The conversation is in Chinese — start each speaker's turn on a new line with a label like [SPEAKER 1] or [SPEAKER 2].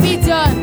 [SPEAKER 1] be done.